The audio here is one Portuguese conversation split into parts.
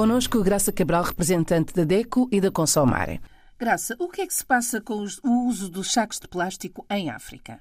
Conosco Graça Cabral, representante da DECO e da Consomare. Graça, o que é que se passa com o uso dos sacos de plástico em África?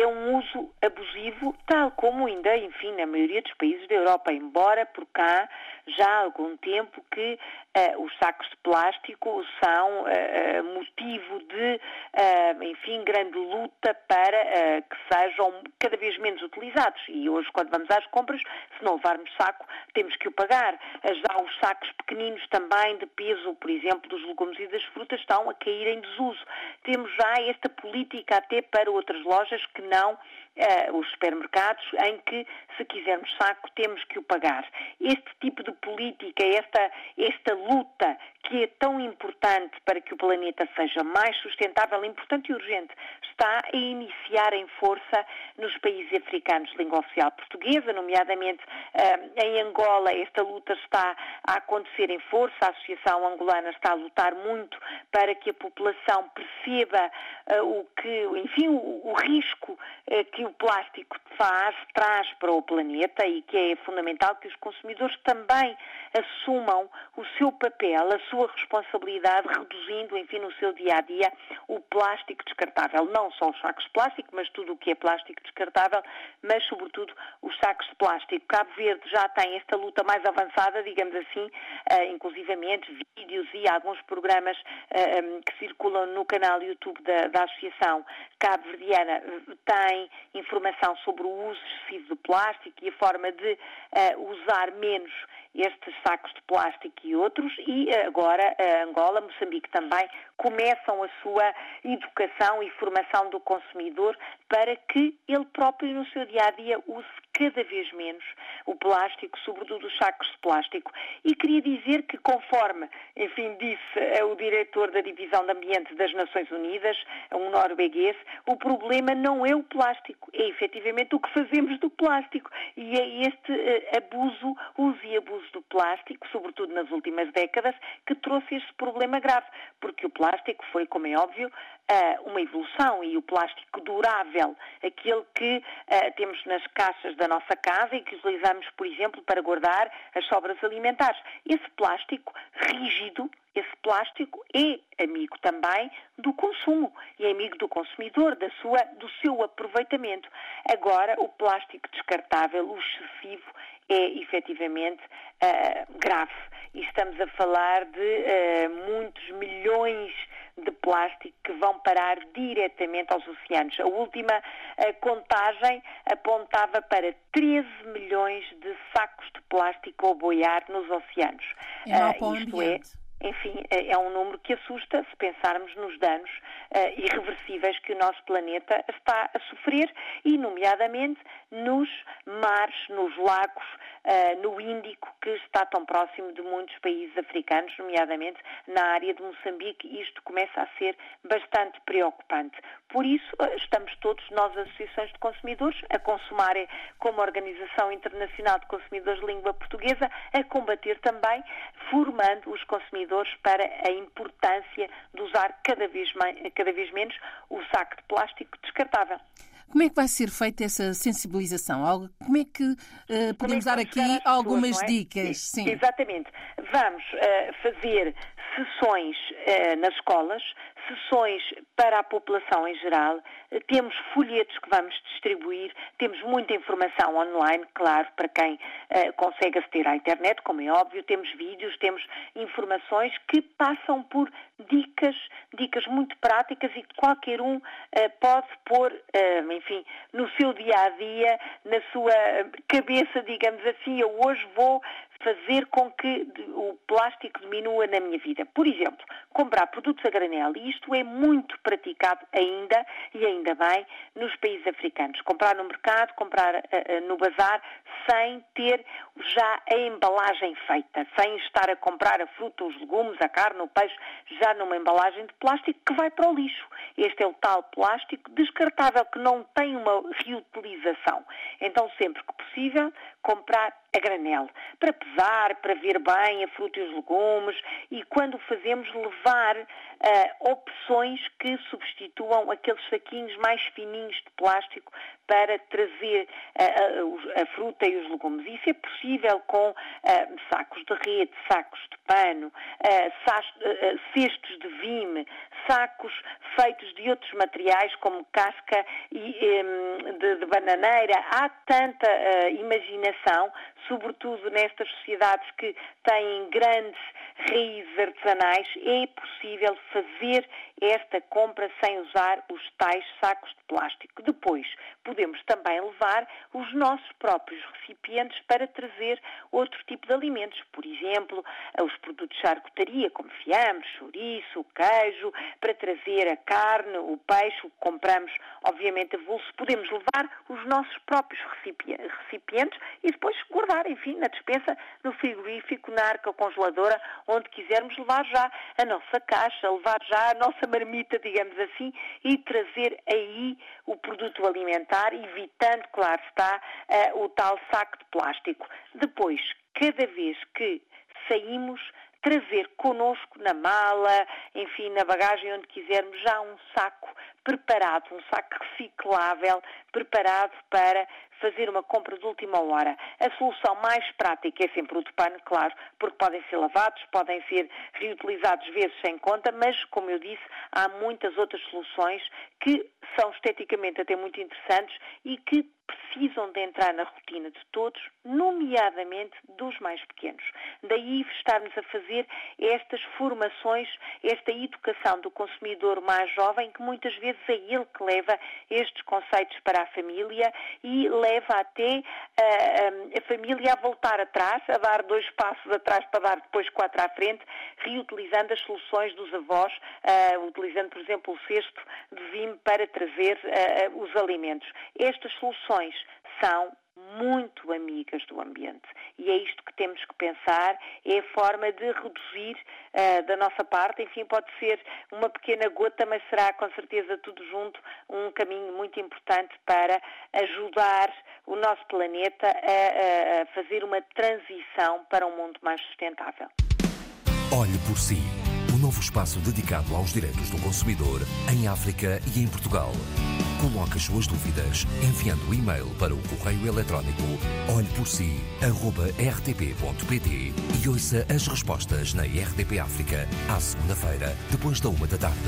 É um uso abusivo, tal como ainda, enfim, na maioria dos países da Europa, embora por cá já há algum tempo que uh, os sacos de plástico são uh, motivo de, uh, enfim, grande luta para que sejam cada vez menos utilizados. E hoje, quando vamos às compras, se não levarmos saco, temos que o pagar. Já os sacos pequeninos também de peso, por exemplo, dos legumes e das frutas, estão a cair em desuso. Temos já esta política até para outras lojas que não uh, os supermercados, em que, se quisermos saco, temos que o pagar. Este tipo de política, esta, esta luta que é tão importante para que o planeta seja mais sustentável, importante e urgente, está a iniciar em força nos países africanos de língua oficial portuguesa, nomeadamente uh, em Angola, esta luta está a acontecer em força, a Associação Angolana está a lutar muito para que a população perceba uh, o que, enfim, o, o risco uh, que o plástico faz, traz para o planeta e que é fundamental que os consumidores também assumam o seu papel, a sua responsabilidade, reduzindo, enfim, no seu dia a dia o plástico descartável. Não só os sacos de plástico, mas tudo o que é plástico descartável, mas sobretudo os sacos de plástico. Cabo Verde já tem esta luta mais avançada, digamos assim, uh, inclusivamente vídeos e alguns programas eh, um, que circulam no canal YouTube da, da Associação Cabo-Verdiana tem informação sobre o uso excessivo do plástico e a forma de uh, usar menos estes sacos de plástico e outros, e eh, agora a Angola, Moçambique também, começam a sua educação e formação do consumidor para que ele próprio no seu dia a dia use cada vez menos o plástico, sobretudo os sacos de plástico. E queria dizer que, conforme, enfim, disse eh, o diretor da Divisão de Ambiente das Nações Unidas, um norueguês, o problema não é o plástico, é efetivamente o que fazemos do plástico. E é este uh, abuso, uso e abuso do plástico, sobretudo nas últimas décadas, que trouxe este problema grave, porque o plástico foi, como é óbvio, uh, uma evolução e o plástico durável, aquele que uh, temos nas caixas da nossa casa e que utilizamos, por exemplo, para guardar as sobras alimentares. Esse plástico rígido, esse plástico é amigo também do consumo e é amigo do consumidor, da sua, do seu aproveitamento. Agora, o plástico descartável, o excessivo, é efetivamente uh, grave. E estamos a falar de uh, muitos milhões de plástico que vão parar diretamente aos oceanos. A última uh, contagem apontava para 13 milhões de sacos de plástico a boiar nos oceanos. É isto é enfim, é um número que assusta se pensarmos nos danos uh, irreversíveis que o nosso planeta está a sofrer e, nomeadamente, nos mares, nos lagos, uh, no Índico, que está tão próximo de muitos países africanos, nomeadamente na área de Moçambique, isto começa a ser bastante preocupante. Por isso, uh, estamos todos, nós, associações de consumidores, a Consumare, como Organização Internacional de Consumidores de Língua Portuguesa, a combater também, formando os consumidores para a importância de usar cada vez, mais, cada vez menos o saco de plástico descartável. Como é que vai ser feita essa sensibilização? Como é que uh, podemos é que dar aqui algumas é? dicas? Sim. Exatamente. Vamos uh, fazer sessões uh, nas escolas, sessões para a população em geral, temos folhetos que vamos distribuir, temos muita informação online, claro, para quem uh, consegue aceder à internet, como é óbvio, temos vídeos, temos informações que passam por dicas, dicas muito práticas e que qualquer um uh, pode pôr, uh, enfim, no seu dia a dia, na sua cabeça, digamos assim, eu hoje vou fazer com que o plástico diminua na minha vida. Por exemplo, comprar produtos a granel, e isto é muito praticado ainda, e ainda bem, nos países africanos. Comprar no mercado, comprar uh, no bazar, sem ter já a embalagem feita, sem estar a comprar a fruta, os legumes, a carne, o peixe, já numa embalagem de plástico que vai para o lixo. Este é o tal plástico descartável que não tem uma reutilização. Então, sempre que possível, comprar a granel, para pesar, para ver bem a fruta e os legumes e quando o fazemos levar uh, opções que substituam aqueles saquinhos mais fininhos de plástico para trazer uh, a, a, fruta e os legumes. Isso é possível com uh, sacos de rede, sacos de pano, cestos de vime, sacos feitos de outros materiais como casca um, de, de, bananeira. Há tanta imaginação sobretudo nestas sociedades que têm grandes raízes artesanais, é possível fazer esta compra sem usar os tais sacos de plástico. Depois, podemos também levar os nossos próprios recipientes para trazer outro tipo de alimentos, por exemplo, os produtos de charcutaria, como fiambre, chouriço, queijo, para trazer a carne, o peixe, o que compramos, obviamente, a vulso. Podemos levar os nossos próprios recipientes e depois guardar, enfim, na despensa, no frigorífico, na arca congeladora, onde quisermos levar já a nossa caixa, levar já a nossa marmita, digamos assim, e trazer aí o produto alimentar, evitando, claro está, uh, o tal saco de plástico. Depois, cada vez que saímos, trazer connosco na mala, enfim, na bagagem, onde quisermos, já um saco preparado, um saco reciclável, preparado para fazer uma compra de última hora. A solução mais prática é sempre o de pano, claro, porque podem ser lavados, podem ser reutilizados vezes sem conta, mas, como eu disse, há muitas outras soluções que são esteticamente até muito interessantes e que precisam de entrar na rotina de todos, nomeadamente dos mais pequenos. Daí estarmos a fazer estas formações, esta educação do consumidor mais jovem, que muitas vezes é ele que leva estes conceitos para a família e leva até uh, a família a voltar atrás, a dar dois passos atrás para dar depois quatro à frente, reutilizando as soluções dos avós, uh, utilizando, por exemplo, o cesto de vime para trazer uh, os alimentos. Estas soluções são muito amigas do ambiente. E é isto que temos que pensar, é a forma de reduzir uh, da nossa parte, enfim, pode ser uma pequena gota, mas será com certeza tudo junto um caminho muito importante para ajudar o nosso planeta a, a fazer uma transição para um mundo mais sustentável. Olhe por si, novo espaço dedicado aos direitos do consumidor em África e em Portugal. Coloque as suas dúvidas enviando o e-mail para o correio eletrónico olheporsi.rtp.pt e ouça as respostas na RTP África à segunda-feira, depois da uma da tarde.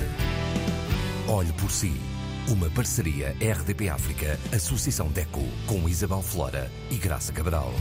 Olhe por si. Uma parceria RDP África, Associação DECO, com Isabel Flora e Graça Cabral.